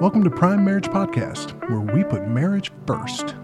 Welcome to Prime Marriage Podcast, where we put marriage first.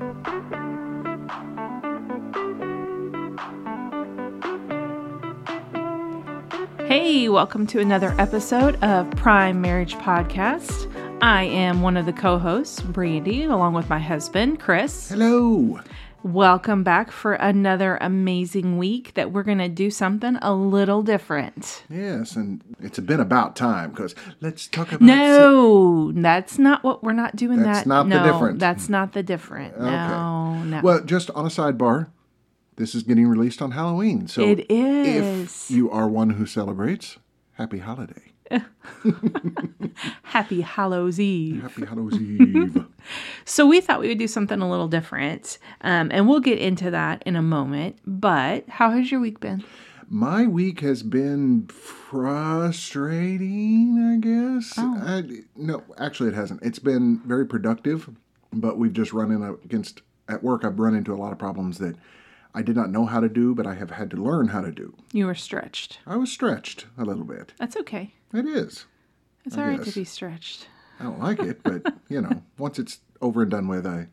Hey, welcome to another episode of Prime Marriage Podcast. I am one of the co hosts, Brandy, along with my husband, Chris. Hello. Welcome back for another amazing week that we're going to do something a little different. Yes, and it's been about time because let's talk about. No, that's not what we're not doing That's that. not the no, different. That's not the different. No, no. Well, just on a sidebar, this is getting released on Halloween. So It if you are one who celebrates, happy holiday. Happy Hallows Eve. Happy Halloween Eve. So we thought we would do something a little different, um, and we'll get into that in a moment. But how has your week been? My week has been frustrating, I guess. Oh. I, no, actually, it hasn't. It's been very productive, but we've just run in against, at work, I've run into a lot of problems that I did not know how to do, but I have had to learn how to do. You were stretched. I was stretched a little bit. That's okay. It is. It's I all right to be stretched. I don't like it, but, you know, once it's over and done with, I,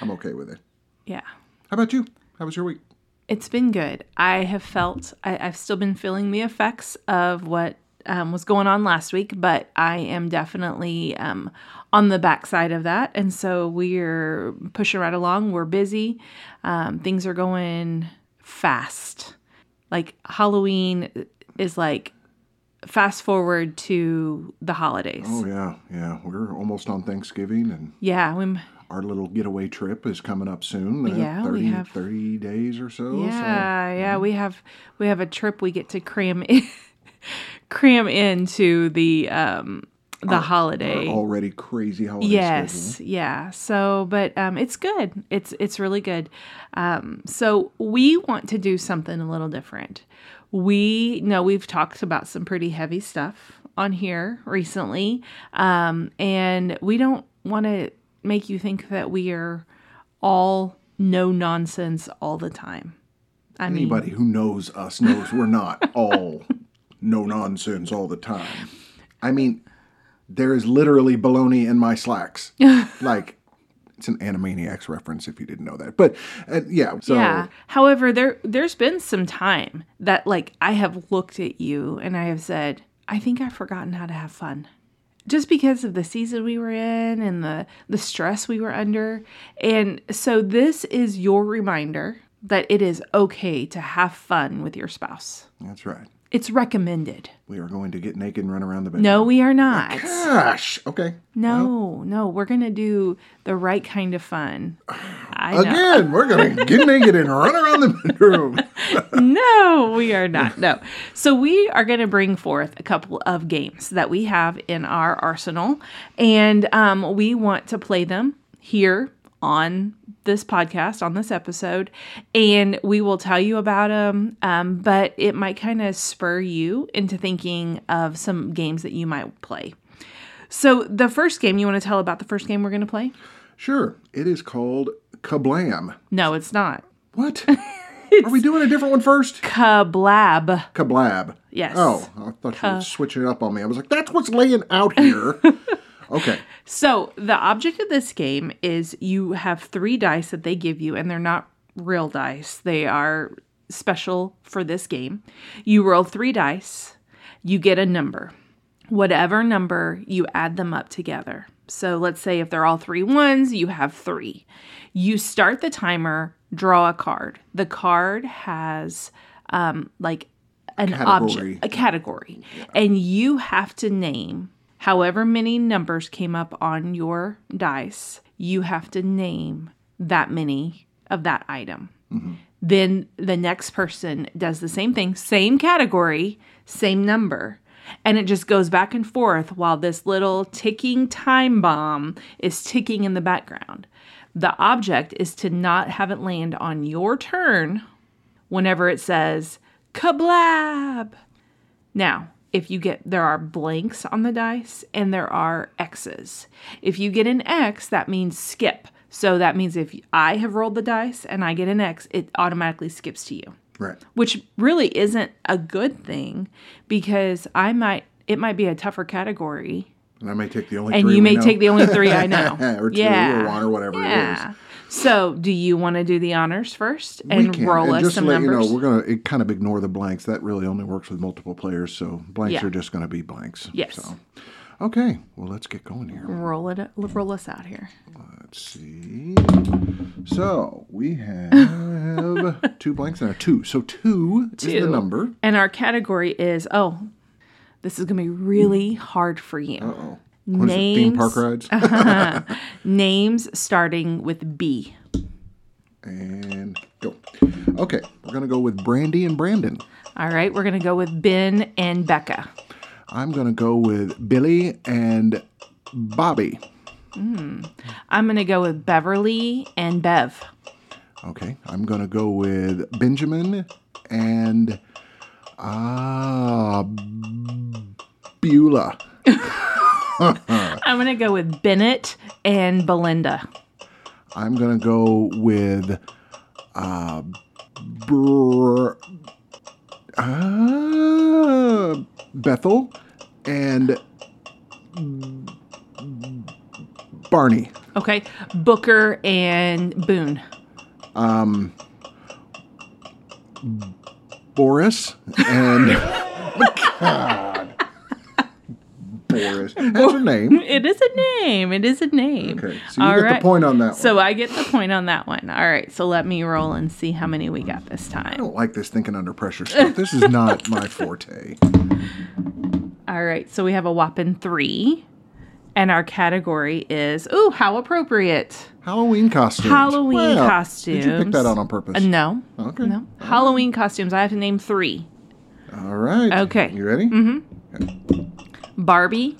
I'm okay with it. Yeah. How about you? How was your week? It's been good. I have felt, I, I've still been feeling the effects of what um, was going on last week, but I am definitely um, on the backside of that. And so we're pushing right along. We're busy. Um, things are going fast. Like Halloween is like fast forward to the holidays. Oh, yeah, yeah. We're almost on Thanksgiving, and Yeah, we our little getaway trip is coming up soon. Uh, Yeah, 30, we have- 30 days or so. so- Yeah, yeah, we have we have a trip we get to cram in, cram into the um the holiday. Our already crazy holiday yes, schedule. yeah. So, but um it's good. It's it's really good. Um so we want to do something a little different. We know we've talked about some pretty heavy stuff on here recently. Um and we don't want to make you think that we are all no nonsense all the time. I mean, Anybody who knows us knows we're not all no nonsense all the time. I mean, there is literally baloney in my slacks. like, it's an Animaniacs reference if you didn't know that. But uh, yeah, so yeah. However, there there's been some time that like I have looked at you and I have said, I think I've forgotten how to have fun. Just because of the season we were in and the the stress we were under. And so this is your reminder that it is okay to have fun with your spouse. that's right. It's recommended. We are going to get naked and run around the bed. No, we are not. Gosh. Okay. No, no, we're going to do the right kind of fun. I. Again, we're going to get naked and run around the bedroom. no, we are not. No. So we are going to bring forth a couple of games that we have in our arsenal, and um, we want to play them here on this podcast, on this episode, and we will tell you about them. Um, but it might kind of spur you into thinking of some games that you might play. So the first game, you want to tell about the first game we're going to play? Sure. It is called Kablam. No, it's not. What? Are we doing a different one first? Kablab. Kablab. Yes. Oh, I thought you were switching it up on me. I was like, that's what's laying out here. okay. So, the object of this game is you have three dice that they give you, and they're not real dice. They are special for this game. You roll three dice, you get a number. Whatever number, you add them up together. So, let's say if they're all three ones, you have three. You start the timer, draw a card. The card has um, like an Category. object, a category, and you have to name however many numbers came up on your dice. You have to name that many of that item. Mm-hmm. Then the next person does the same thing, same category, same number. And it just goes back and forth while this little ticking time bomb is ticking in the background. The object is to not have it land on your turn whenever it says kablab. Now, if you get there are blanks on the dice and there are X's. If you get an X, that means skip. So that means if I have rolled the dice and I get an X, it automatically skips to you. Right. which really isn't a good thing because I might it might be a tougher category And I may take the only and you may know. take the only three I know. or two yeah. or one or whatever yeah. it is. So, do you want to do the honors first and roll and us some numbers? you know, we're gonna it, kind of ignore the blanks. That really only works with multiple players, so blanks Yeah. are just gonna be blanks. Yes. So, okay. Well, let's get going here. roll it roll us out here. Let's see. So we have two blanks and a two. So two, is the number. And our category is oh, this is going to be really hard for you. Oh, what it? Theme park rides. Uh-huh. Names starting with B. and go. Okay, we're gonna go with Brandy and Brandon. All right, we're going to go with Ben and Becca. I'm gonna go with Billy and Bobby. Hmm. I'm going to go with Beverly and Bev. Okay, I'm gonna go with Benjamin and uh, Beulah. I'm going to go with Bennett and Belinda. I'm gonna go with uh, Br- uh, Bethel and Barney. Okay, Booker and Boone. Boris and God. Boris. That's her name. It is a name. It is a name. Okay, so you All get right. the point on that one. So I get the point on that one. All right, so let me roll and see how many we got this time. I don't like this thinking under pressure stuff. This is not my forte. All right, so we have a whopping three. And our category is, ooh, how appropriate. Halloween costumes. Halloween Well, costumes. Did you pick that out on purpose? Uh, no. Okay. No. Halloween costumes. I have to name three All right. Okay. You ready? Mm-hmm. Barbie,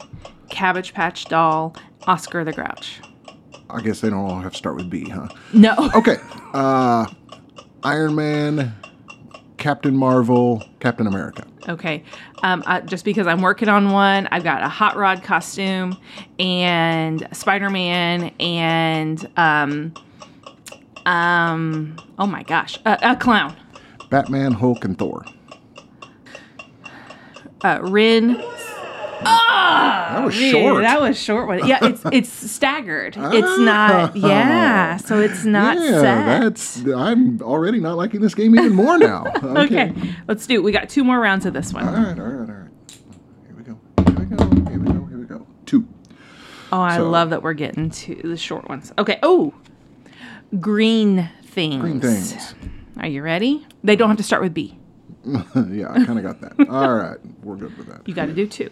Cabbage Patch Doll, Oscar the Grouch. I guess they don't all have to start with B, huh? No. Okay. Uh, Iron Man, Captain Marvel, Captain America. Okay. Um, uh, just because I'm working on one, I've got a hot rod costume and Spider Man and um, um, oh my gosh, a, a clown. Batman, Hulk, and Thor. Uh, Rin. That was short. That was short one. Yeah, it's it's staggered. It's not. Yeah, so it's not Ah. yeah, set. that's. I'm already not liking this game even more now. Okay, let's do it. We got two more rounds of this one. All right, all right, all right. Here we go. Here we go. Here we go. Here we go. Two. Oh, I So- love that we're getting to the short ones. Okay. Oh, green things. Green things. Are you ready? They don't have to start with B. yeah, I kind of got that. All right, we're good with that. You got to do two.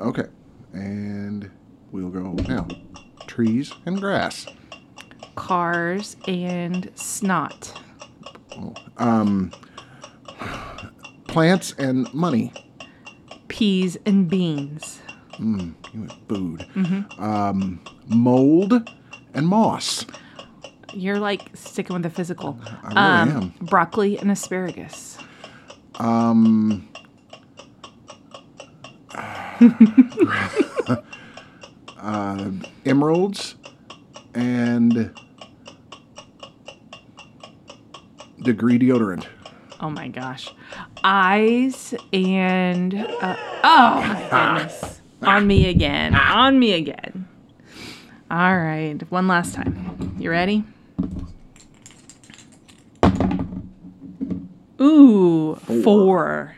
Okay, and we'll go now. Trees and grass. Cars and snot. Um, plants and money. Peas and beans. You went booed. Mm-hmm. Um, mold and moss. You're like sticking with the physical. Um, I really am. Broccoli and asparagus. Emeralds and degree deodorant. Oh my gosh. Eyes and. Uh, oh my goodness. On me again. On me again. All right. One last time. You ready? Ooh, four.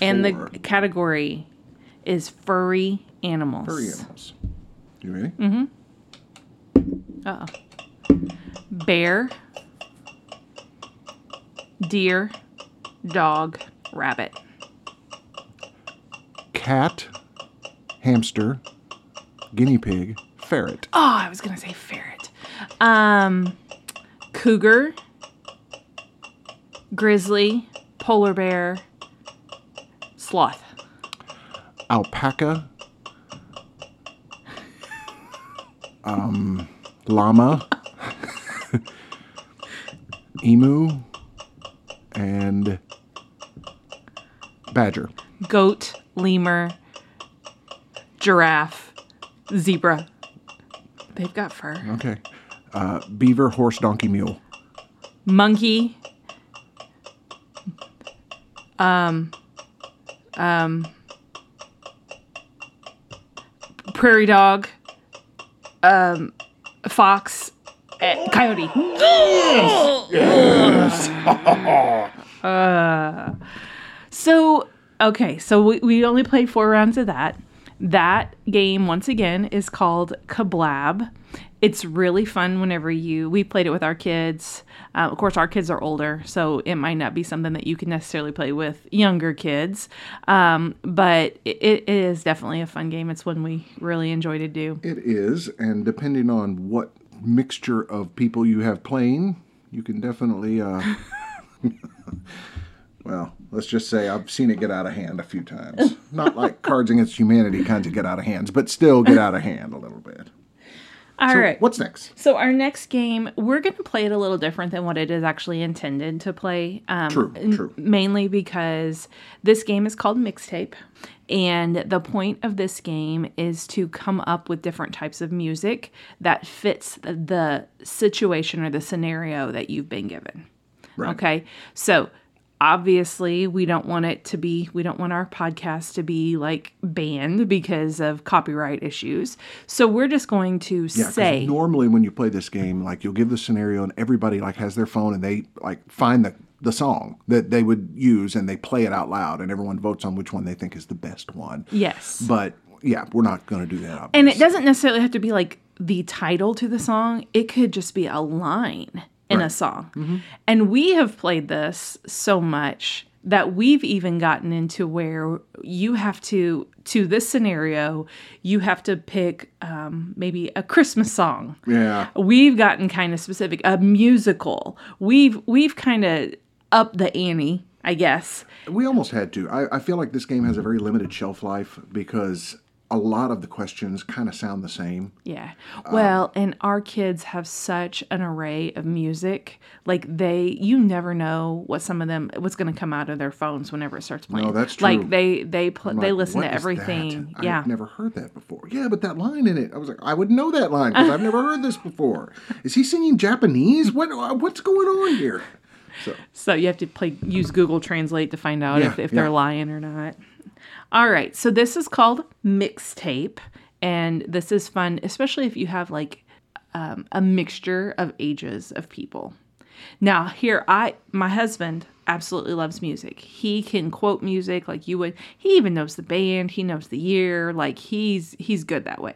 And the category is furry animals. Furry animals. You ready? Mm-hmm. Uh oh. Bear, deer, dog, rabbit. Cat, hamster, guinea pig, ferret. Oh, I was gonna say ferret. Um, cougar, grizzly, polar bear, sloth. Alpaca, um, llama, emu, and badger. goat, lemur, giraffe, zebra. They've got fur. Okay. Uh, beaver, horse, donkey, mule. Monkey, Prairie dog, um, fox, eh, coyote. Uh, so okay, so we, we only played four rounds of that. That game once again is called Kablab. It's really fun whenever you we played it with our kids. Uh, of course, our kids are older, so it might not be something that you can necessarily play with younger kids. Um, but it, it is definitely a fun game. It's one we really enjoy to do. It is, and depending on what mixture of people you have playing, you can definitely. Uh, well, let's just say I've seen it get out of hand a few times. Not like Cards Against Humanity kinds of get out of hands, but still get out of hand a little bit. All So right. What's next? So our next game, we're going to play it a little different than what it is actually intended to play. Um, True, true. Mainly because this game is called Mixtape, and the point of this game is to come up with different types of music that fits the, the situation or the scenario that you've been given. Right. Okay, so obviously we don't want it to be we don't want our podcast to be like banned because of copyright issues so we're just going to Yeah, say normally when you play this game, like you'll give the scenario and everybody like has their phone and they like find the the song that they would use and they play it out loud and everyone votes on which one they think is the best one. yes But yeah, we're not going to do that. Obviously. And it doesn't necessarily have to be like the title to the song, it could just be a line in a song. And we have played this so much that we've even gotten into where you have to to this scenario you have to pick um, maybe a christmas song Yeah. we've gotten kind of specific a musical we've we've kind of upped the ante i guess We almost had to. I, I feel like this game has a very limited shelf life because a lot of the questions kind of sound the same. Yeah. Well, and our kids have such an array of music. Like they you never know what some of them what's going to come out of their phones whenever it starts playing. No, that's true. Like they they pl- they Like, listen what to everything. that? Yeah. I've never heard that before. Yeah, but that line in it, I was like, I would know that line because I've never heard this before. Is he singing Japanese? What uh, What's going on here? So So you have to play use Google Translate to find out if, Yeah, they're lying or not. All right. So this is called mixtape. And this is fun, especially if you have like um, a mixture of ages of people. Now, here I my husband absolutely loves music. He can quote music like you would. He even knows the band, he knows the year, like he's he's good that way.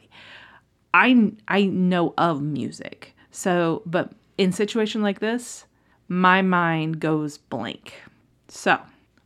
I I know of music. So, but in situation like this, my mind goes blank. So,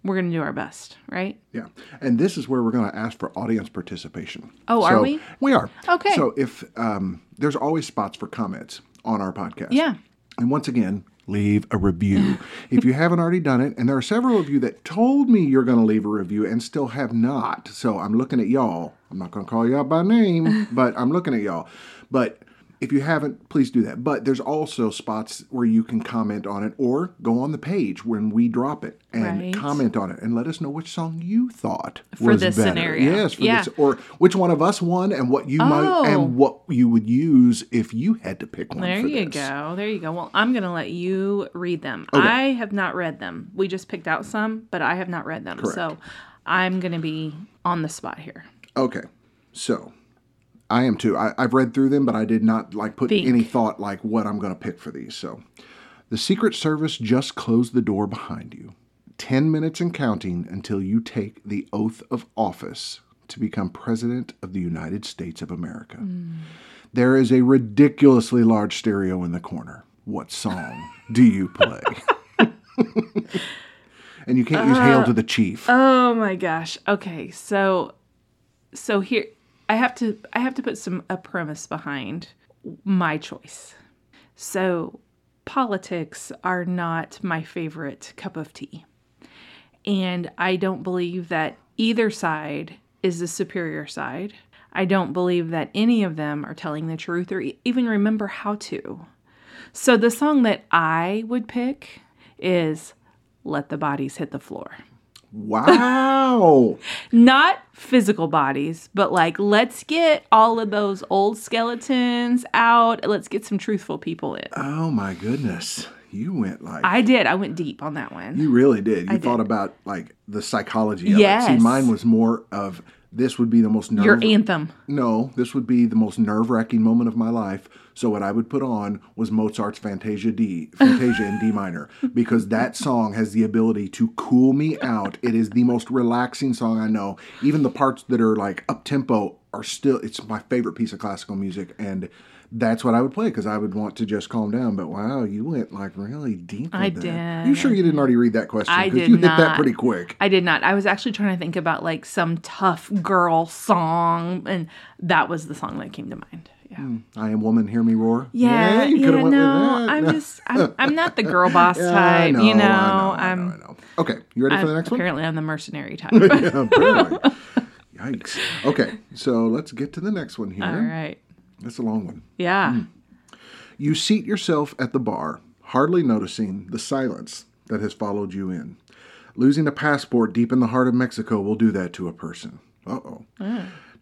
we're going to do our best, right? yeah, and this is where we're going to ask for audience participation. Oh, are we? We are. Okay. So if um, there's always spots for comments on our podcast. Yeah. And once again, leave a review. if you haven't already done it, and there are several of you that told me you're going to leave a review and still have not. So I'm looking at y'all. I'm not going to call you out by name, but I'm looking at y'all. But if you haven't, please do that. But there's also spots where you can comment on it or go on the page when we drop it and Right. comment on it and let us know which song you thought For was this better. scenario. Yes, for Yeah. this, or which one of us won and what you might Oh. and what you would use if you had to pick one. There you this. go. There you go. Well, I'm going to let you read them. I have not read them. We just picked out some, but I have not read them. Correct. So, I'm going to be on the spot here. Okay, so I am too. I, I've read through them, but I did not like put Think. any thought like what I'm going to pick for these. So, the Secret Service just closed the door behind you. Ten minutes and counting until you take the oath of office to become president of the United States of America. Hmm. There is a ridiculously large stereo in the corner. What song do you play? and you can't use "Hail to the Chief." Uh, oh my gosh. Okay. So so here I have to I have to put some a premise behind my choice. So politics are not my favorite cup of tea. And I don't believe that either side is the superior side. I don't believe that any of them are telling the truth or even remember how to. So the song that I would pick is Let the Bodies Hit the Floor. Wow. Not physical bodies, but like let's get all of those old skeletons out. Let's get some truthful people in. Oh my goodness. You went like I did. I went deep on that one. you really did. You thought did. about like the psychology of it. Yes. See, mine was more of this would be the most nerve Your anthem. No, this would be the most nerve wracking moment of my life. So what I would put on was Mozart's Fantasia D, Fantasia in D minor, because that song has the ability to cool me out. It is the most relaxing song I know. Even the parts that are like up tempo are still. It's my favorite piece of classical music, and that's what I would play because I would want to just calm down. But wow, you went like really deep. I that. did. You sure you didn't already read that question? I did you hit that pretty quick. I did not. I was actually trying to think about like some tough girl song, and that was the song that came to mind. Yeah. Hmm. I am woman, hear me roar. Yeah, you yeah, with no. I'm just, I'm, I'm not the girl boss Yeah, type, know, you know. I know, I I'm, know. Okay, you ready for the next one? apparently I'm the mercenary type. Yeah. Yikes. Okay, so let's get to the next one here. All right. That's a long one. Yeah. You seat yourself at the bar, hardly noticing the silence that has followed you in. Losing a passport deep in the heart of Mexico will do that to a person. Uh oh.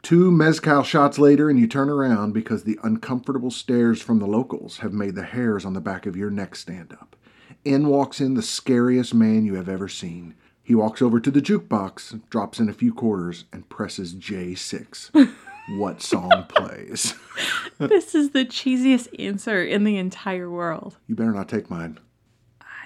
Two mezcal shots later, and you turn around because the uncomfortable stares from the locals have made the hairs on the back of your neck stand up. In walks in the scariest man you have ever seen. He walks over to the jukebox, drops in a few quarters, and presses J6. what song plays? This is the cheesiest answer in the entire world. You better not take mine.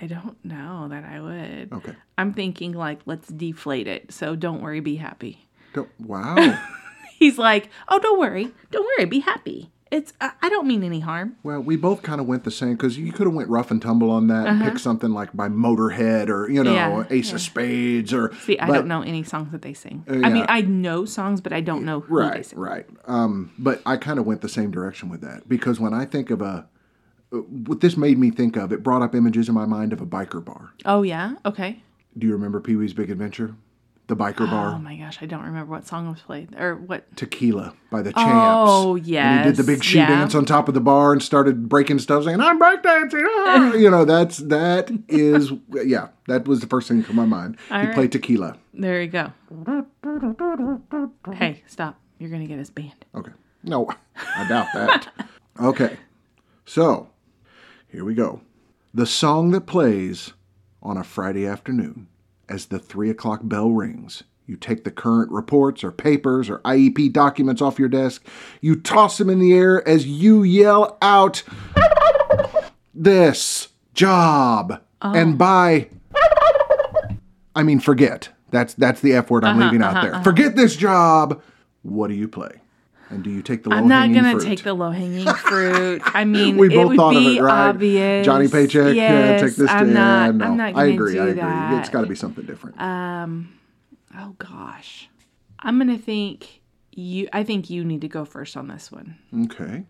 I don't know that I would. Okay. I'm thinking like let's deflate it. So don't worry, be happy. Don't, wow. He's like, "Oh, don't worry. Don't worry, be happy. It's I, don't mean any harm." well, we both kind of went the same because you could have went rough and tumble on that and picked something like by Motorhead or you know Uh-huh. Yeah, Ace of Spades or. See, I but- don't know any songs that they sing. I mean. I know songs, but I don't know who they Right, sing. right. Um, but I kind of went the same direction with that because when I think of a, uh, what this made me think of, it brought up images in my mind of a biker bar. Oh yeah, okay. Do you remember Pee Wee's Big Adventure? The biker bar. Oh my gosh, I don't remember what song was played or what. Tequila by the Champs. Oh, yeah. he did the big shoe yeah. dance on top of the bar and started breaking stuff, saying "I'm breakdancing." ah!" you know, that's that is yeah. That was the first thing that came to my mind. he right. played Tequila. There you go. Hey, stop! You're gonna get us banned. Okay. No, I doubt that. Okay. So, here we go. The song that plays on a Friday afternoon as the three o'clock bell rings. You take the current reports or papers or IEP documents off your desk. You toss them in the air as you yell out, This job. Oh. And by, I mean, forget. That's that's the F word I'm uh-huh, leaving out uh-huh, there. Uh-huh. Forget this job. What do you play? And do you take the low hanging fruit? I'm not gonna fruit? take the low hanging fruit. I mean, we it both would thought be of it, right? obvious. Johnny Paycheck, yeah, Yes, take this. I'm yeah, not. no, I'm not gonna agree. do I agree. that. It's got to be something different. Um, Oh gosh, I'm gonna think you. I think you need to go first on this one. okay.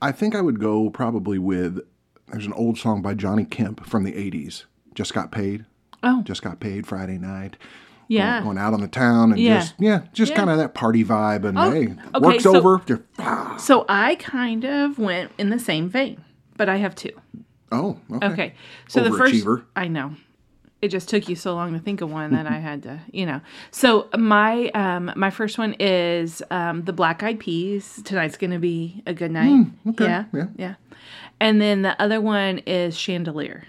I think I would go probably with. There's an old song by Johnny Kemp from the '80s. Just got paid. Oh Just got paid Friday night. Yeah. Going out on the town and Yeah. just yeah, just Yeah. kind of that party vibe. And Oh, hey, okay, work's so- over. Just, ah. So I kind of went in the same vein, but I have two. Oh, okay. Okay. So the first I know. It just took you so long to think of one that I had to, you know. So my um my first one is um the Black Eyed Peas. Tonight's going to be a good night. okay, Yeah. yeah. Yeah. And then the other one is Chandelier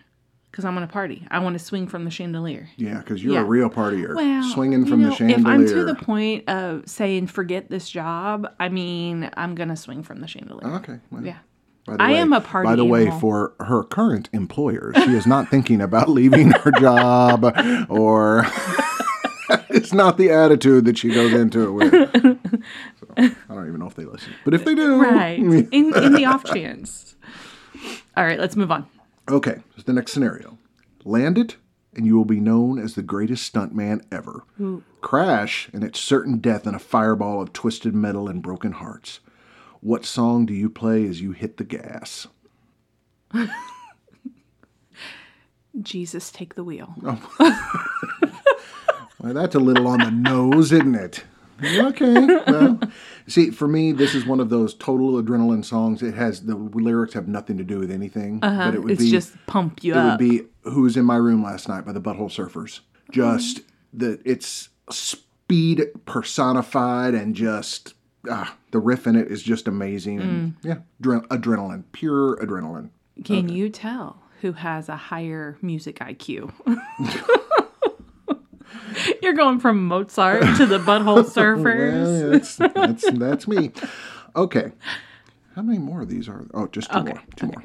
cuz I'm going to party. I want to swing from the chandelier. Yeah, because you're Yeah. a real partier. Well, Swinging you from know, the chandelier. If I'm to the point of saying forget this job, I mean, I'm going to swing from the chandelier. Oh, okay. well, Yeah. By the I way, am a party By the way, for her current employer, she is not thinking about leaving her job, or it's not the attitude that she goes into it with. So, I don't even know if they listen, but if they do, Right. in in the off chance. All right, let's move on. Okay, so the next scenario: land it, and you will be known as the greatest stuntman ever. Hmm. Crash, and it's certain death in a fireball of twisted metal and broken hearts. What song do you play as you hit the gas? Jesus, take the wheel. Oh. Well, that's a little on the nose, isn't it? Okay. Well, see, for me, this is one of those total adrenaline songs. It has the lyrics have nothing to do with anything, but it would Uh-huh. It's be just pump you it would be "Who Was in My Room Last Night" by the Butthole Surfers. Just the it's speed personified, and just ah, the riff in it is just amazing. And Mm. yeah, adre- adrenaline, pure adrenaline. Can you tell who has a higher music IQ. You're going from Mozart to the Butthole Surfers. Well, that's, that's, that's me. Okay. How many more of these are? Oh, just two Okay, more. Two more.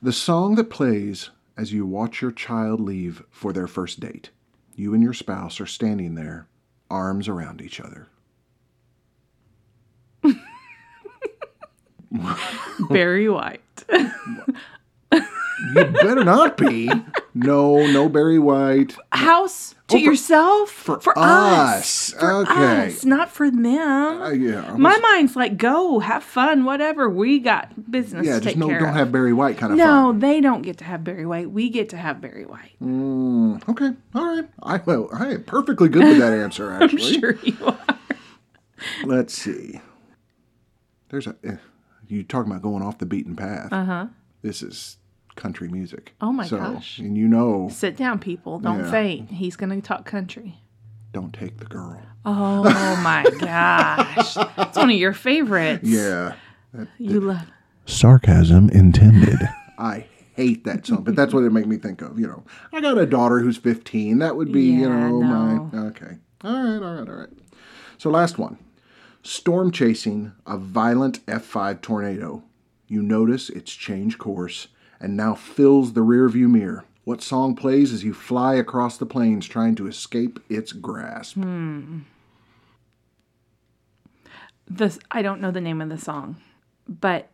The song that plays as you watch your child leave for their first date. You and your spouse are standing there, arms around each other. Barry White. You better not be. No, no Barry White. House to Oh, for- yourself for us. us. For Okay. us, not for them. Uh, yeah, I My mind's like, go have fun, whatever. We got business yeah, to just no, don't of. have Barry White kind of no, fun. they don't get to have Barry White. We get to have Barry White. Mm, okay, all right. I well, I am perfectly good with that answer. Actually, I'm Sure you are. let's see. There's a eh, you talking about going off the beaten path. Uh huh. This is country music. Oh my so, gosh. And you know, Sit down, people. Don't Yeah. faint. He's going to talk country. don't take the girl. Oh my gosh. It's one of your favorites. Yeah. You love Sarcasm intended. I hate that song, but that's what it made me think of. You know, I got a daughter who's 15. That would be, you know, no. my. Okay. All right, all right, all right. So, last one storm chasing a violent F5 tornado. You notice it's changed course and now fills the rearview mirror. What song plays as you fly across the plains trying to escape its grasp? Hmm. this. I don't know the name of the song, but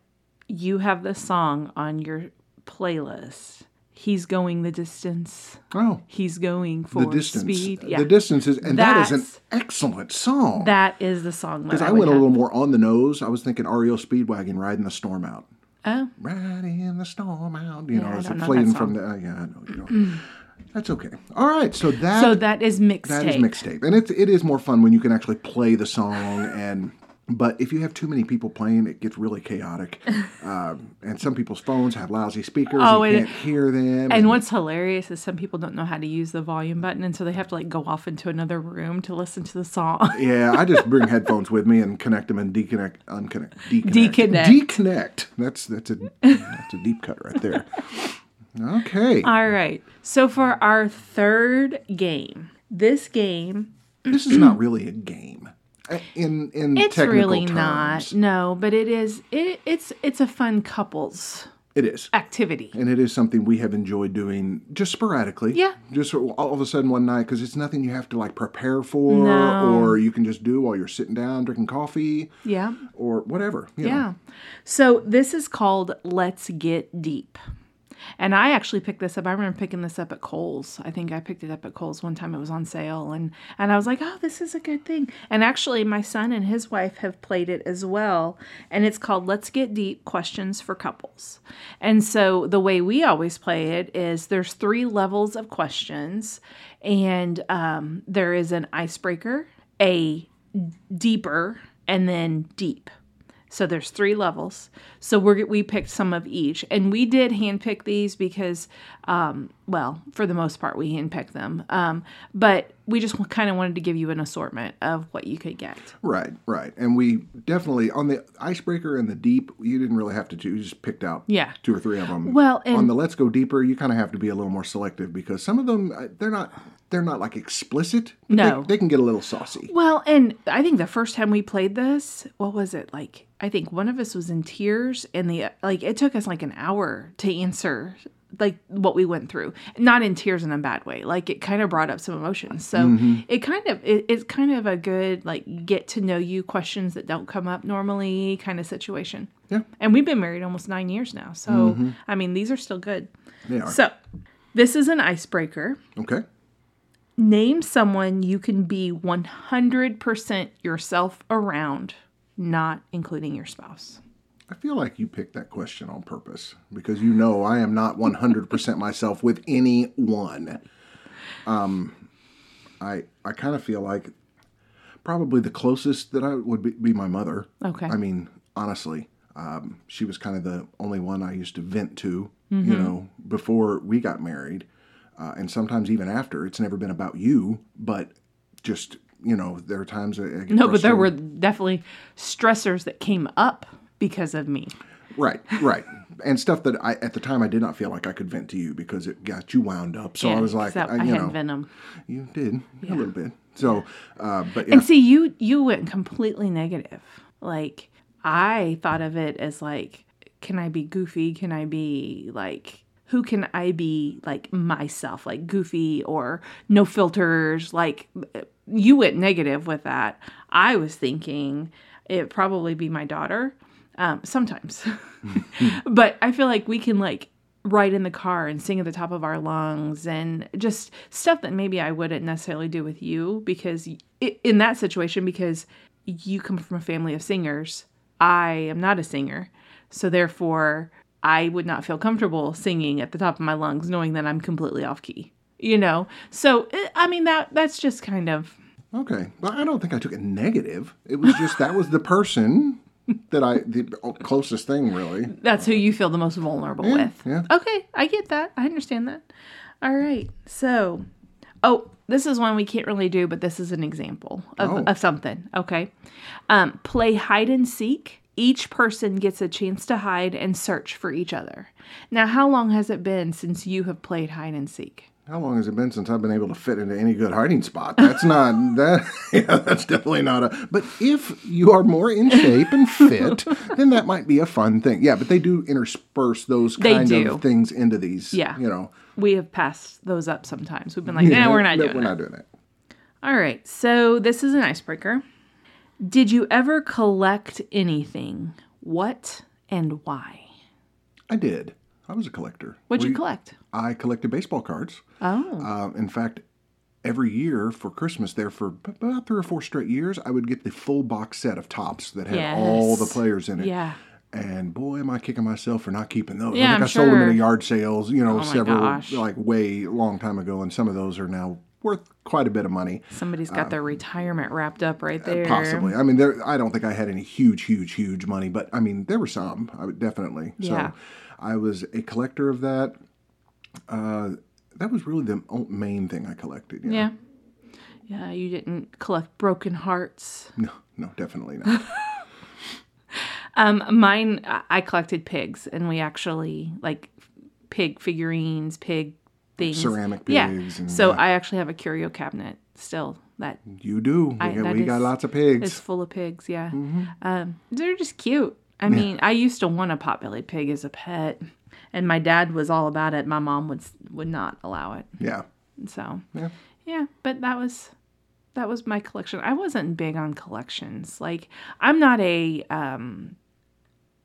you have the song on your playlist. He's going the distance. Oh, He's going for the distance. speed. Yeah. The distance is, and that is an excellent song. that is the song Because I, I went a little more on the nose. I was thinking REO Speedwagon riding the storm out. Oh, Riding in the storm out. You Yeah, I know, it's don't like know that fleeing from the. Uh, yeah, I know you. That's okay. All right, so that so that is mixtape. that is mixtape, and it it is more fun when you can actually play the song and. But if you have too many people playing, it gets really chaotic. um, and some people's phones have lousy speakers. Oh, you and- can't hear them. And what's hilarious is some people don't know how to use the volume button, and so they have to like go off into another room to listen to the song. Yeah, I just bring headphones with me and connect them and deconnect, unconnect, deconnect, Deconnect. deconnect. That's that's a that's a deep cut right there. Okay, All right. So for our third game, this game this is not really a game. In in it's really terms, not. No, but it is. It, it's it's a fun couples It is, activity. and it is something we have enjoyed doing just sporadically. Yeah. just all of a sudden one night because it's nothing you have to like prepare for, No. or you can just do while you're sitting down drinking coffee Yeah. or whatever. you know. Yeah. So this is called Let's Get Deep. And I actually picked this up. I remember picking this up at Kohl's. I think I picked it up at Kohl's one time. It was on sale, and and I was like, "Oh, this is a good thing." And actually, my son and his wife have played it as well. And it's called "Let's Get Deep: Questions for Couples." And so the way we always play it is there's three levels of questions, and um, there is an icebreaker, a deeper, and then deep. So there's three levels. So we we picked some of each, and we did handpick these because, um, well, for the most part, we handpicked them. Um, but we just kind of wanted to give you an assortment of what you could get. Right, right. And we definitely on the icebreaker and the deep, you didn't really have to do. You just picked out Yeah. two or three of them. Well, on the let's go deeper, you kind of have to be a little more selective because some of them uh, they're not they're not like explicit. No. they, they can get a little saucy. Well, and I think the first time we played this, what was it like? I think one of us was in tears, and the like. It took us like an hour to answer like what we went through. Not in tears in a bad way. Like it kind of brought up some emotions. So mm-hmm. it kind of it, it's kind of a good like get to know you questions that don't come up normally kind of situation. Yeah. And we've been married almost nine years now. So mm-hmm. I mean, these are still good. They are So this is an icebreaker. okay. Name someone you can be 100% yourself around, not including your spouse. I feel like you picked that question on purpose because you know I am not 100% myself with anyone. Um, I I kind of feel like probably the closest that I would be, be my mother. Okay. I mean, honestly, um, she was kind of the only one I used to vent to, you know, before we got married. Uh, and sometimes even after, it's never been about you, but just, you know, there are times I, I get No, but there were definitely stressors that came up because of me. Right, right. And stuff that I at the time I did not feel like I could vent to you because it got you wound up. So I was like, I, I you had know, venom. you did a little bit. So, uh, but yeah, And see, you you went completely negative. Like I thought of it as like, can I be goofy? Can I be like, who can I be like myself, like goofy or no filters? Like you went negative with that. I was thinking it'd probably be my daughter. Um, sometimes, but I feel like we can like ride in the car and sing at the top of our lungs and just stuff that maybe I wouldn't necessarily do with you because in that situation because you come from a family of singers. I am not a singer. So therefore, I would not feel comfortable singing at the top of my lungs knowing that I'm completely off key. You know? So eh, I mean that that's just kind of okay. Well, I don't think I took it negative. It was just that was the person that I the closest thing really. That's who you feel the most vulnerable with. yeah. Okay, I get that. I understand that. All right. So, oh, this is one we can't really do, but this is an example of, Oh. of something. Okay. Um, play hide and seek. Each person gets a chance to hide and search for each other. Now, how long has it been since you have played hide and seek? How long has it been since I've been able to fit into any good hiding spot? That's not that. Yeah, that's definitely not a. But if you are more in shape and fit, then that might be a fun thing. Yeah, but they do intersperse those They kind do. of things into these. Yeah. you know. We have passed those up sometimes. We've been like, nah, we're not no, doing We're that. not doing that. All right. So this is an icebreaker. Did you ever collect anything? What and why? I did. I was a collector. What'd you collect? I collected baseball cards. Oh. Uh, in fact, every year for Christmas, there for about three or four straight years, I would get the full box set of Topps that had all the players in it. Yeah. And boy, am I kicking myself for not keeping those. Yeah, I think I'm I sold them sure. Oh at a yard sales, you know, my several, gosh. like way long time ago. And some of those are now worth quite a bit of money. Somebody's got their retirement wrapped up right there. Uh, Possibly. I mean, there. I don't think I had any huge, huge, huge money, but I mean, there were some. I would definitely. Yeah. So, I was a collector of that. Uh, that was really the main thing I collected. Yeah. Yeah. Yeah, you didn't collect broken hearts. No, no, definitely not. Um, mine, I- collected pigs, and we actually like pig figurines, pig things, Ceramic Yeah. pigs and- so yeah. I actually have a curio cabinet still that you do. We, I- got, that we got lots of pigs. It's full of pigs. Yeah, Mm-hmm. um, they're just cute. I mean, I used to want a potbelly pig as a pet, and my dad was all about it. My mom would would not allow it. Yeah. So Yeah. yeah, but that was that was my collection. I wasn't big on collections. Like I'm not a um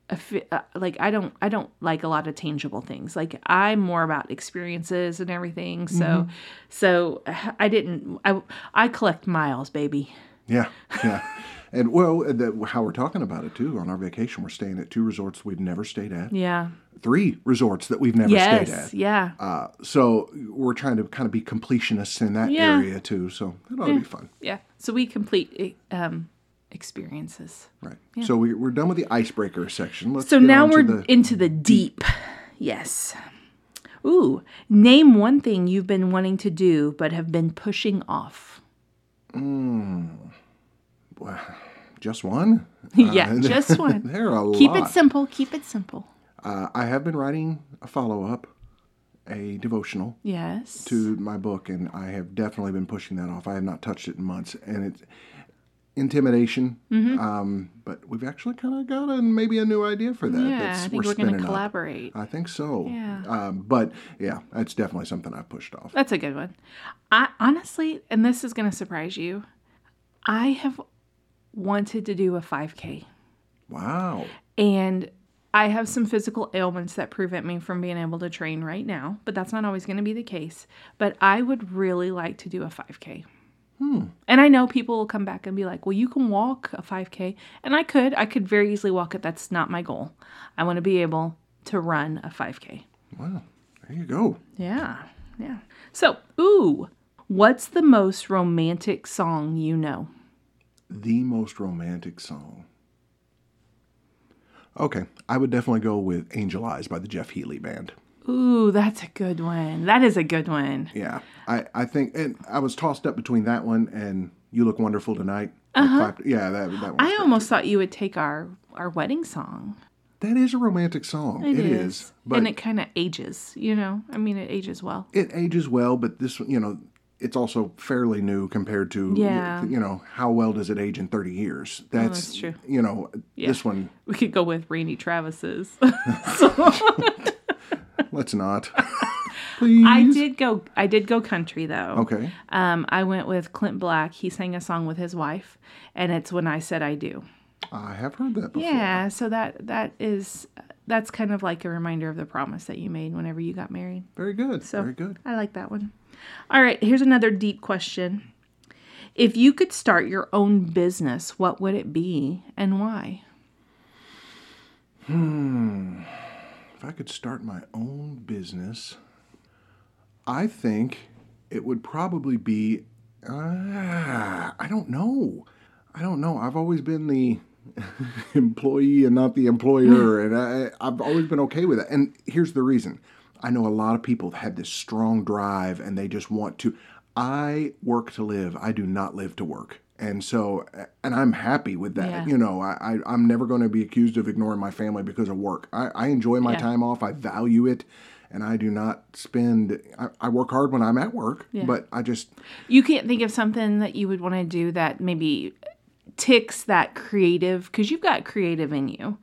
a uh, like I don't I don't like a lot of tangible things. Like I'm more about experiences and everything. So so I didn't I I collect miles, baby. Yeah. Yeah. and well, the, how we're talking about it too on our vacation, we're staying at two resorts we've never stayed at, Yeah. three resorts that we've never stayed at. Yeah. Uh, so we're trying to kind of be completionists in that Yeah. area too. So ought to be fun. Yeah. So we complete um experiences. Right. So we, we're done with the icebreaker section. Let's So now we're the, into the deep. Yes. Ooh, name one thing you've been wanting to do but have been pushing off. Just one. yeah, just one. There are a Keep lot. it simple. Keep it simple. Uh, I have been writing a follow up, a devotional Yes. to my book, and I have definitely been pushing that off. I have not touched it in months, and it's intimidation. Mm-hmm. Um, but we've actually kind of got a maybe a new idea for that. yeah, I think we're, going spinning to up. collaborate. I think so. Yeah. Um, but yeah, that's definitely something I've pushed off. That's a good one. I honestly, and this is going to surprise you, I have wanted to do a 5K. Wow. And I have some physical ailments that prevent me from being able to train right now, but that's not always going to be the case. But I would really like to do a 5K. Hmm. And I know people will come back and be like, well, you can walk a 5K. And I could. I could very easily walk it. That's not my goal. I want to be able to run a 5K. Wow. There you go. Yeah. Yeah. So, ooh, what's the most romantic song you know? The most romantic song. Okay, I would definitely go with Angel Eyes by the Jeff Healey Band. Ooh, that's a good one. That is a good one. Yeah, I, I think, and I was tossed up between that one and You Look Wonderful Tonight. Uh-huh. yeah, that, that one. I almost thought you would take our our wedding song. That is a romantic song. It it is. is. But and it kind of ages, you know? I mean, it ages well. it ages well, but this, you know, it's also fairly new compared to, Yeah. you know, how well does it age in 30 years? That's, that's true. You know, this one, We could go with Randy Travis's. let's not. Please. I did go I did go country though. Okay. Um, I went with Clint Black. He sang a song with his wife, and it's when I said I do. I have heard that before. Yeah, so that that is that's kind of like a reminder of the promise that you made whenever you got married. Very good. So Very good. I like that one. All right, here's another deep question. If you could start your own business, what would it be and why? Hmm. If I could start my own business, I think it would probably be. Uh, I don't know. I don't know. I've always been the employee and not the employer, and I, I've always been okay with it. And here's the reason: I know a lot of people have this strong drive, and they just want to. I work to live. I do not live to work. And so, and I'm happy with that. Yeah. You know, I, I, I'm never going to be accused of ignoring my family because of work. I, I enjoy my Yeah. time off. I value it. And I do not spend, I, I work hard when I'm at work, but I just, You can't think of something that you would want to do that maybe ticks that creative because you've got creative in you.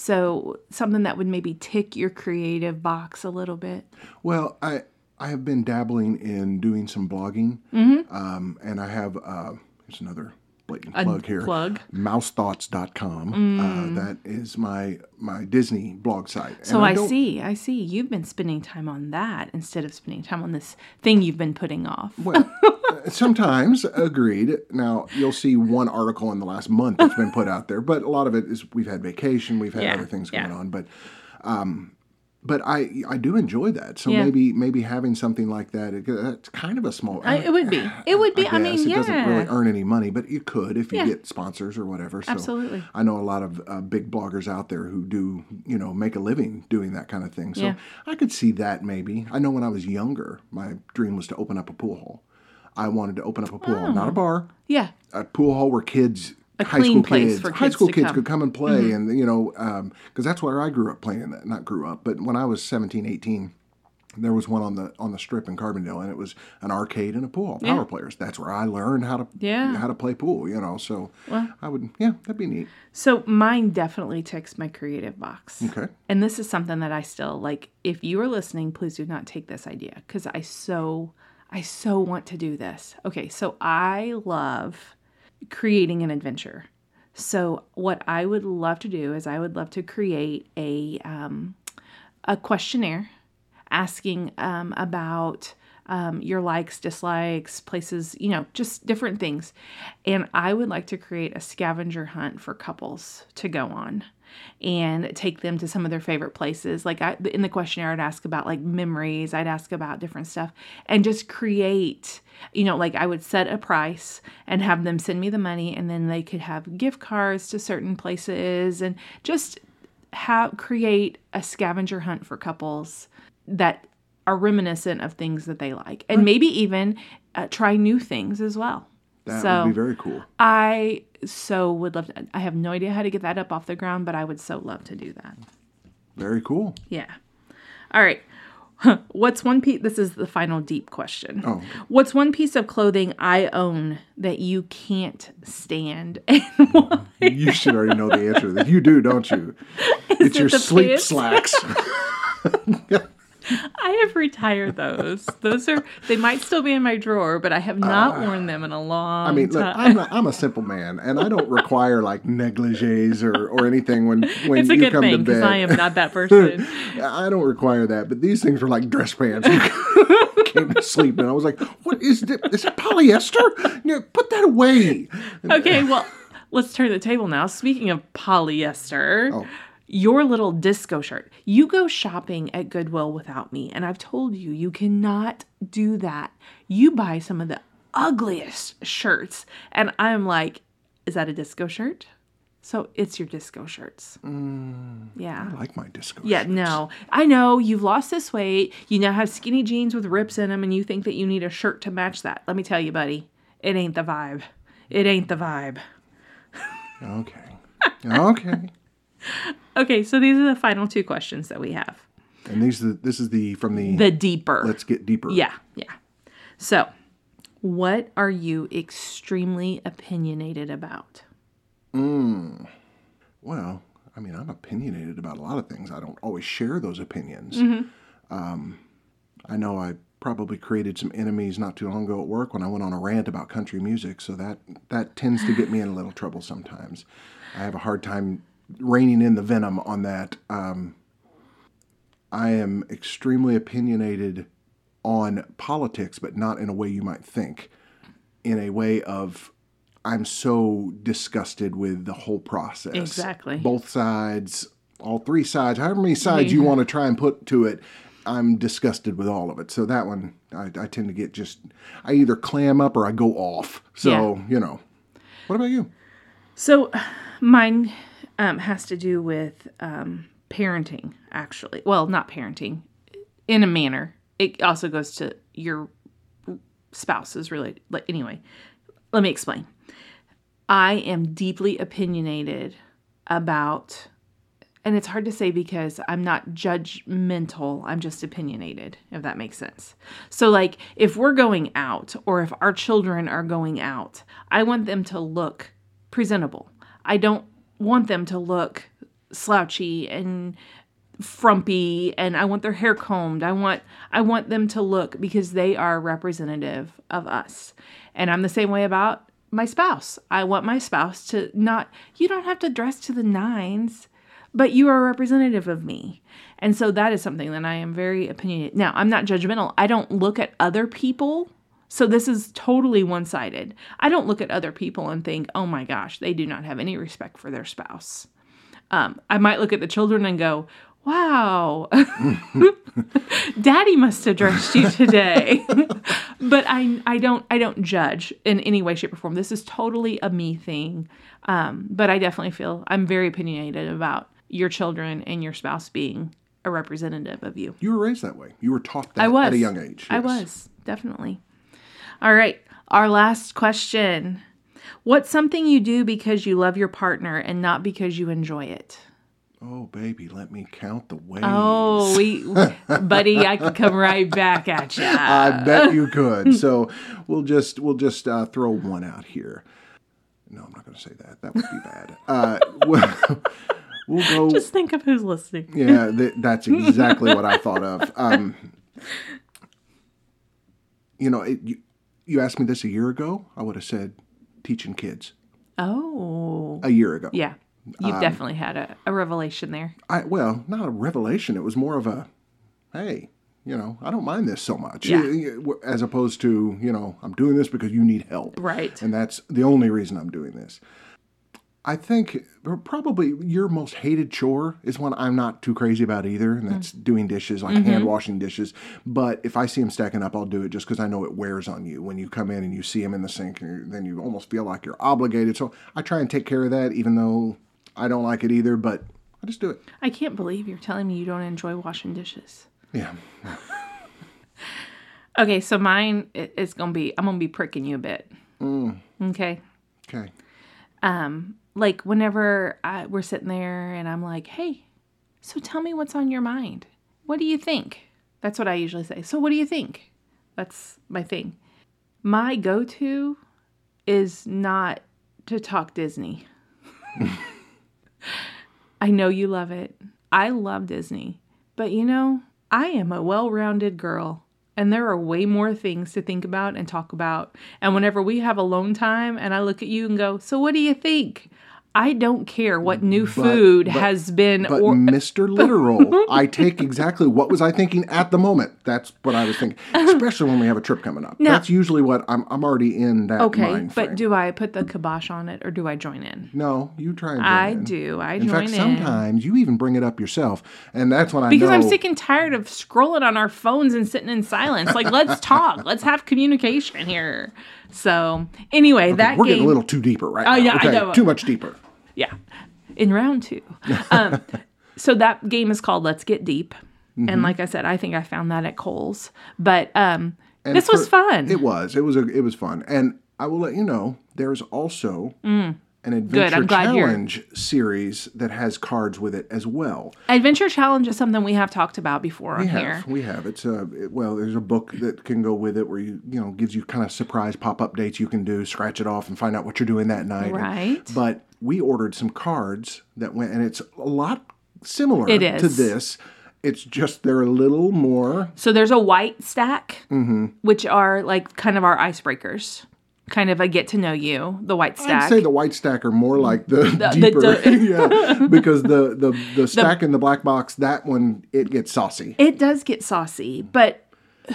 So something that would maybe tick your creative box a little bit. well, I, I have been dabbling in doing some blogging. Mm-hmm. Um, and I have, uh, here's another blatant plug here. plug. Mousethoughts.com. Uh, that is my, my Disney blog site. Mm. So I, don't- see, I see. You've been spending time on that instead of spending time on this thing you've been putting off. Well, uh, sometimes agreed. Now you'll see one article in the last month that's been put out there, but a lot of it is we've had vacation, we've had Yeah, other things yeah. going on, but um, but I I do enjoy that. So Yeah. maybe maybe having something like that, it, it's kind of a small. I, it would be. It would be. I, mean, guess. yeah. it doesn't really earn any money, but you could if you Yeah. get sponsors or whatever. So Absolutely. I know a lot of uh, big bloggers out there who do, you know, make a living doing that kind of thing. So. I could see that maybe. I know when I was younger, my dream was to open up a pool hall. I wanted to open up a pool hall, not a bar, yeah. a pool hall where kids, A high clean school place kids, for high school kids come. could come and play, mm-hmm. and you know, um, because that's where I grew up playing. Not grew up, but when I was 17, 18, there was one on the on the strip in Carbondale, and it was an arcade and a pool hall, power players. That's where I learned how to Yeah. how to play pool. You know, so I would yeah, that'd be neat. So mine definitely ticks my creative box. Okay. And this is something that I still like. If you are listening, please do not take this idea because I so, I so want to do this. Okay, so I love creating an adventure. So what I would love to do is I would love to create a um, a questionnaire asking um, about um, your likes, dislikes, places, you know, just different things. And I would like to create a scavenger hunt for couples to go on and take them to some of their favorite places. Like I, in the questionnaire, I'd ask about like memories, I'd ask about different stuff, and just create, you know, like I would set a price and have them send me the money, and then they could have gift cards to certain places and just have create a scavenger hunt for couples that are reminiscent of things that they like and maybe even uh, try new things as well That so would be very cool. i so would love to i have no idea how to get that up off the ground but i would so love to do that Very cool. yeah all right what's one piece this is the final deep question Oh. what's one piece of clothing i own that you can't stand and why You should already know the answer. You do, don't you? it's it your sleep pants? slacks. I have retired those. Those are they might still be in my drawer, but I have not worn them in a long Uh, I mean, look, time. I'm a, I'm a simple man, and I don't require like negligees or, or anything when when it's a you good come thing to bed. I am not that person. I don't require that, but these things are like dress pants. Came to sleep, and I was like, "What is this? Is it polyester? Put that away." okay, well, let's turn the table now. Speaking of polyester, Oh. Your little disco shirt. You go shopping at Goodwill without me, and I've told you you cannot do that. You buy some of the ugliest shirts, and I'm like, is that a disco shirt? So it's your disco shirts. Mm, yeah. I like my disco. Yeah, shirts. no. I know you've lost this weight. You now have skinny jeans with rips in them, and you think that you need a shirt to match that. Let me tell you, buddy, it ain't the vibe. It ain't the vibe. Okay. Okay. Okay, so these are the final two questions that we have. And these are, the, this is the from the, The deeper. let's get deeper. Yeah, yeah. So, what are you extremely opinionated about? Well, I mean, I'm opinionated about a lot of things. I don't always share those opinions. Um, I know I probably created some enemies not too long ago at work when I went on a rant about country music, so that that tends to get me in a little trouble sometimes. I have a hard time reining in the venom on that. Um, I am extremely opinionated on politics, but not in a way you might think. In a way of, I'm so disgusted with the whole process. Exactly. Both sides, all three sides, however many sides you want to try and put to it, I'm disgusted with all of it. So that one, I, I tend to get just, I either clam up or I go off. So, you know. What about you? So, mine um, has to do with um, parenting, actually. Well, not parenting, in a manner. It also goes to your spouse's related. Like, anyway, let me explain. I am deeply opinionated about, and it's hard to say because I'm not judgmental, I'm just opinionated, if that makes sense. So, like, if we're going out or if our children are going out, I want them to look presentable. I don't want them to look slouchy and frumpy and I want their hair combed. I want I want them to look because they are representative of us. And I'm the same way about my spouse. I want my spouse to not you don't have to dress to the nines, but you are representative of me. And so that is something that I am very opinionated. Now, I'm not judgmental. I don't look at other people so this is totally one sided. I don't look at other people and think, oh my gosh, they do not have any respect for their spouse. Um, I might look at the children and go, wow, daddy must have dressed you today. but I, I don't, I don't judge in any way, shape, or form. This is totally a me thing. Um, but I definitely feel I'm very opinionated about your children and your spouse being a representative of you. You were raised that way. You were taught that I was at a young age. I was definitely. All right, our last question. What's something you do because you love your partner and not because you enjoy it? Oh, baby, let me count the ways. Oh, we, buddy, I could come right back at you. I bet you could. So we'll just we'll just uh, throw one out here. No, I'm not going to say that. That would be bad. Uh, we'll, we'll go. Just think of who's listening. yeah, th- that's exactly what I thought of. Um, you know, it, you, you asked me this a year ago, I would have said teaching kids Oh, a year ago. yeah. You've Um, definitely had a, a revelation there. I well, not a revelation. It was more of a, hey, you know, I don't mind this so much. Yeah. As opposed to, you know, I'm doing this because you need help. Right. And that's the only reason I'm doing this. I think probably your most hated chore is one I'm not too crazy about either, and that's mm-hmm. doing dishes, like mm-hmm. hand washing dishes. But if I see them stacking up, I'll do it just because I know it wears on you. When you come in and you see them in the sink, you're- then you almost feel like you're obligated. So I try and take care of that, even though I don't like it either, but I just do it. I can't believe you're telling me you don't enjoy washing dishes. Yeah. Okay, so mine is gonna be I'm gonna be pricking you a bit. Mm. Okay. Okay. Um, like whenever I, we're sitting there and I'm like, "Hey, so tell me what's on your mind. What do you think?" That's what I usually say. So what do you think? That's my thing. My go-to is not to talk Disney. I know you love it. I love Disney. But you know, I am a well rounded girl, and there are way more things to think about and talk about. And whenever we have alone time and I look at you and go, So what do you think? I don't care what new food but- has been But or Mr. Literal, I take exactly what was I thinking at the moment. That's what I was thinking, especially when we have a trip coming up. That's usually what I'm. I'm already in that Okay, but do I put the kibosh on it or do I join in? no, you try and join I in. do. I In join fact, in. sometimes you even bring it up yourself, and that's when I Because know. I'm sick and tired of scrolling on our phones and sitting in silence. Like, let's talk. Let's have communication here. So, anyway, that We're game. getting a little too deeper right now. yeah, I know. too much deeper. Yeah. In round two. Um, so that game is called Let's Get Deep. Mm-hmm. And like I said, I think I found that at Kohl's. But um, this was fun. It was. It was. A, it was fun. And I will let you know. There's also Mm. An adventure challenge series that has cards with it as well. Adventure Challenge is something we have talked about before on We here. we have. It's a it- well. There's a book that can go with it where you you know gives you kind of surprise pop up dates you can do, scratch it off, and find out what you're doing that night. And- Right. but we ordered some cards that went, and it's a lot similar It to this. It's just they're a little more. So there's a white stack, Mm-hmm. which are like kind of our icebreakers, kind of a get to know you. The white stack. I'd say the white stack are more like the, the deeper, du- yeah, because the the the stack in the black box that one it gets saucy. it does get saucy, but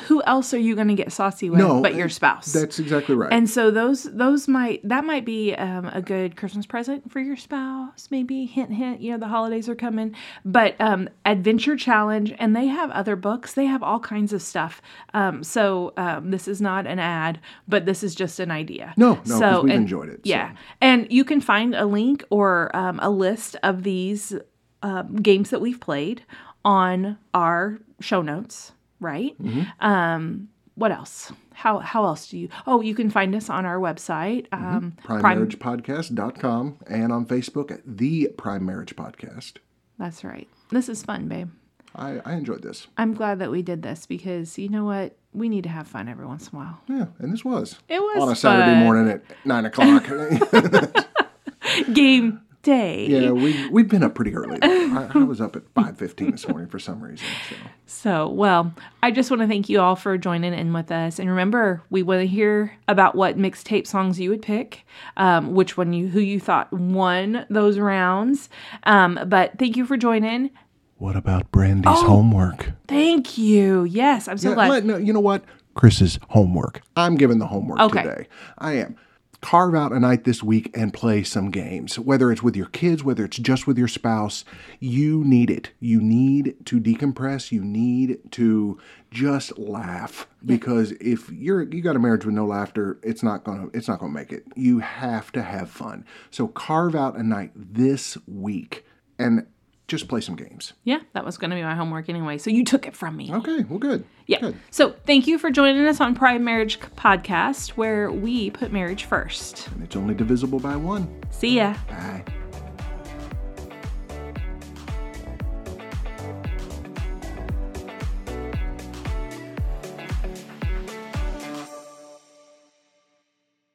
who else are you going to get saucy with No, but your spouse? That's exactly right. and so those those might that might be um, a good Christmas present for your spouse. Maybe hint hint. You know the holidays are coming, but um, Adventure Challenge, and they have other books. They have all kinds of stuff. Um, so um, this is not an ad, but this is just an idea. No, no, 'cause we've and- enjoyed it, so. Yeah, and you can find a link or um, a list of these um, games that we've played on our show notes, right? Mm-hmm. Um, what else? How how else do you? Oh, you can find us on our website, Mm-hmm. um, Prime. primemarriagepodcast.com and on Facebook at the Prime Marriage Podcast. That's right. This is fun, babe. I, I enjoyed this. I'm glad that we did this because you know what? We need to have fun every once in a while. Yeah, and this was. It was on a Saturday fun. morning at nine o'clock. Game day. yeah, we we've been up pretty early. I, I was up at five fifteen this morning for some reason. So So, well, I just want to thank you all for joining in with us. And remember, we want to hear about what mixtape songs you would pick, um, which one you, who you thought won those rounds. Um, but thank you for joining. what about Brandy's homework? Thank you. Yes, I'm so Yeah, glad. let- no, you know what? Chris's homework. I'm giving the homework Okay. today. I am. Carve out a night this week and play some games. Whether it's with your kids, whether it's just with your spouse, you need it. You need to decompress. You need to just laugh because if you're you got a marriage with no laughter, it's not gonna it's not gonna make it. You have to have fun. So carve out a night this week and just play some games. yeah, that was going to be my homework anyway. So you took it from me. Okay, well, good. Yeah. Good. So thank you for joining us on Prime Marriage Podcast, where we put marriage first. And it's only divisible by one. See ya. Bye.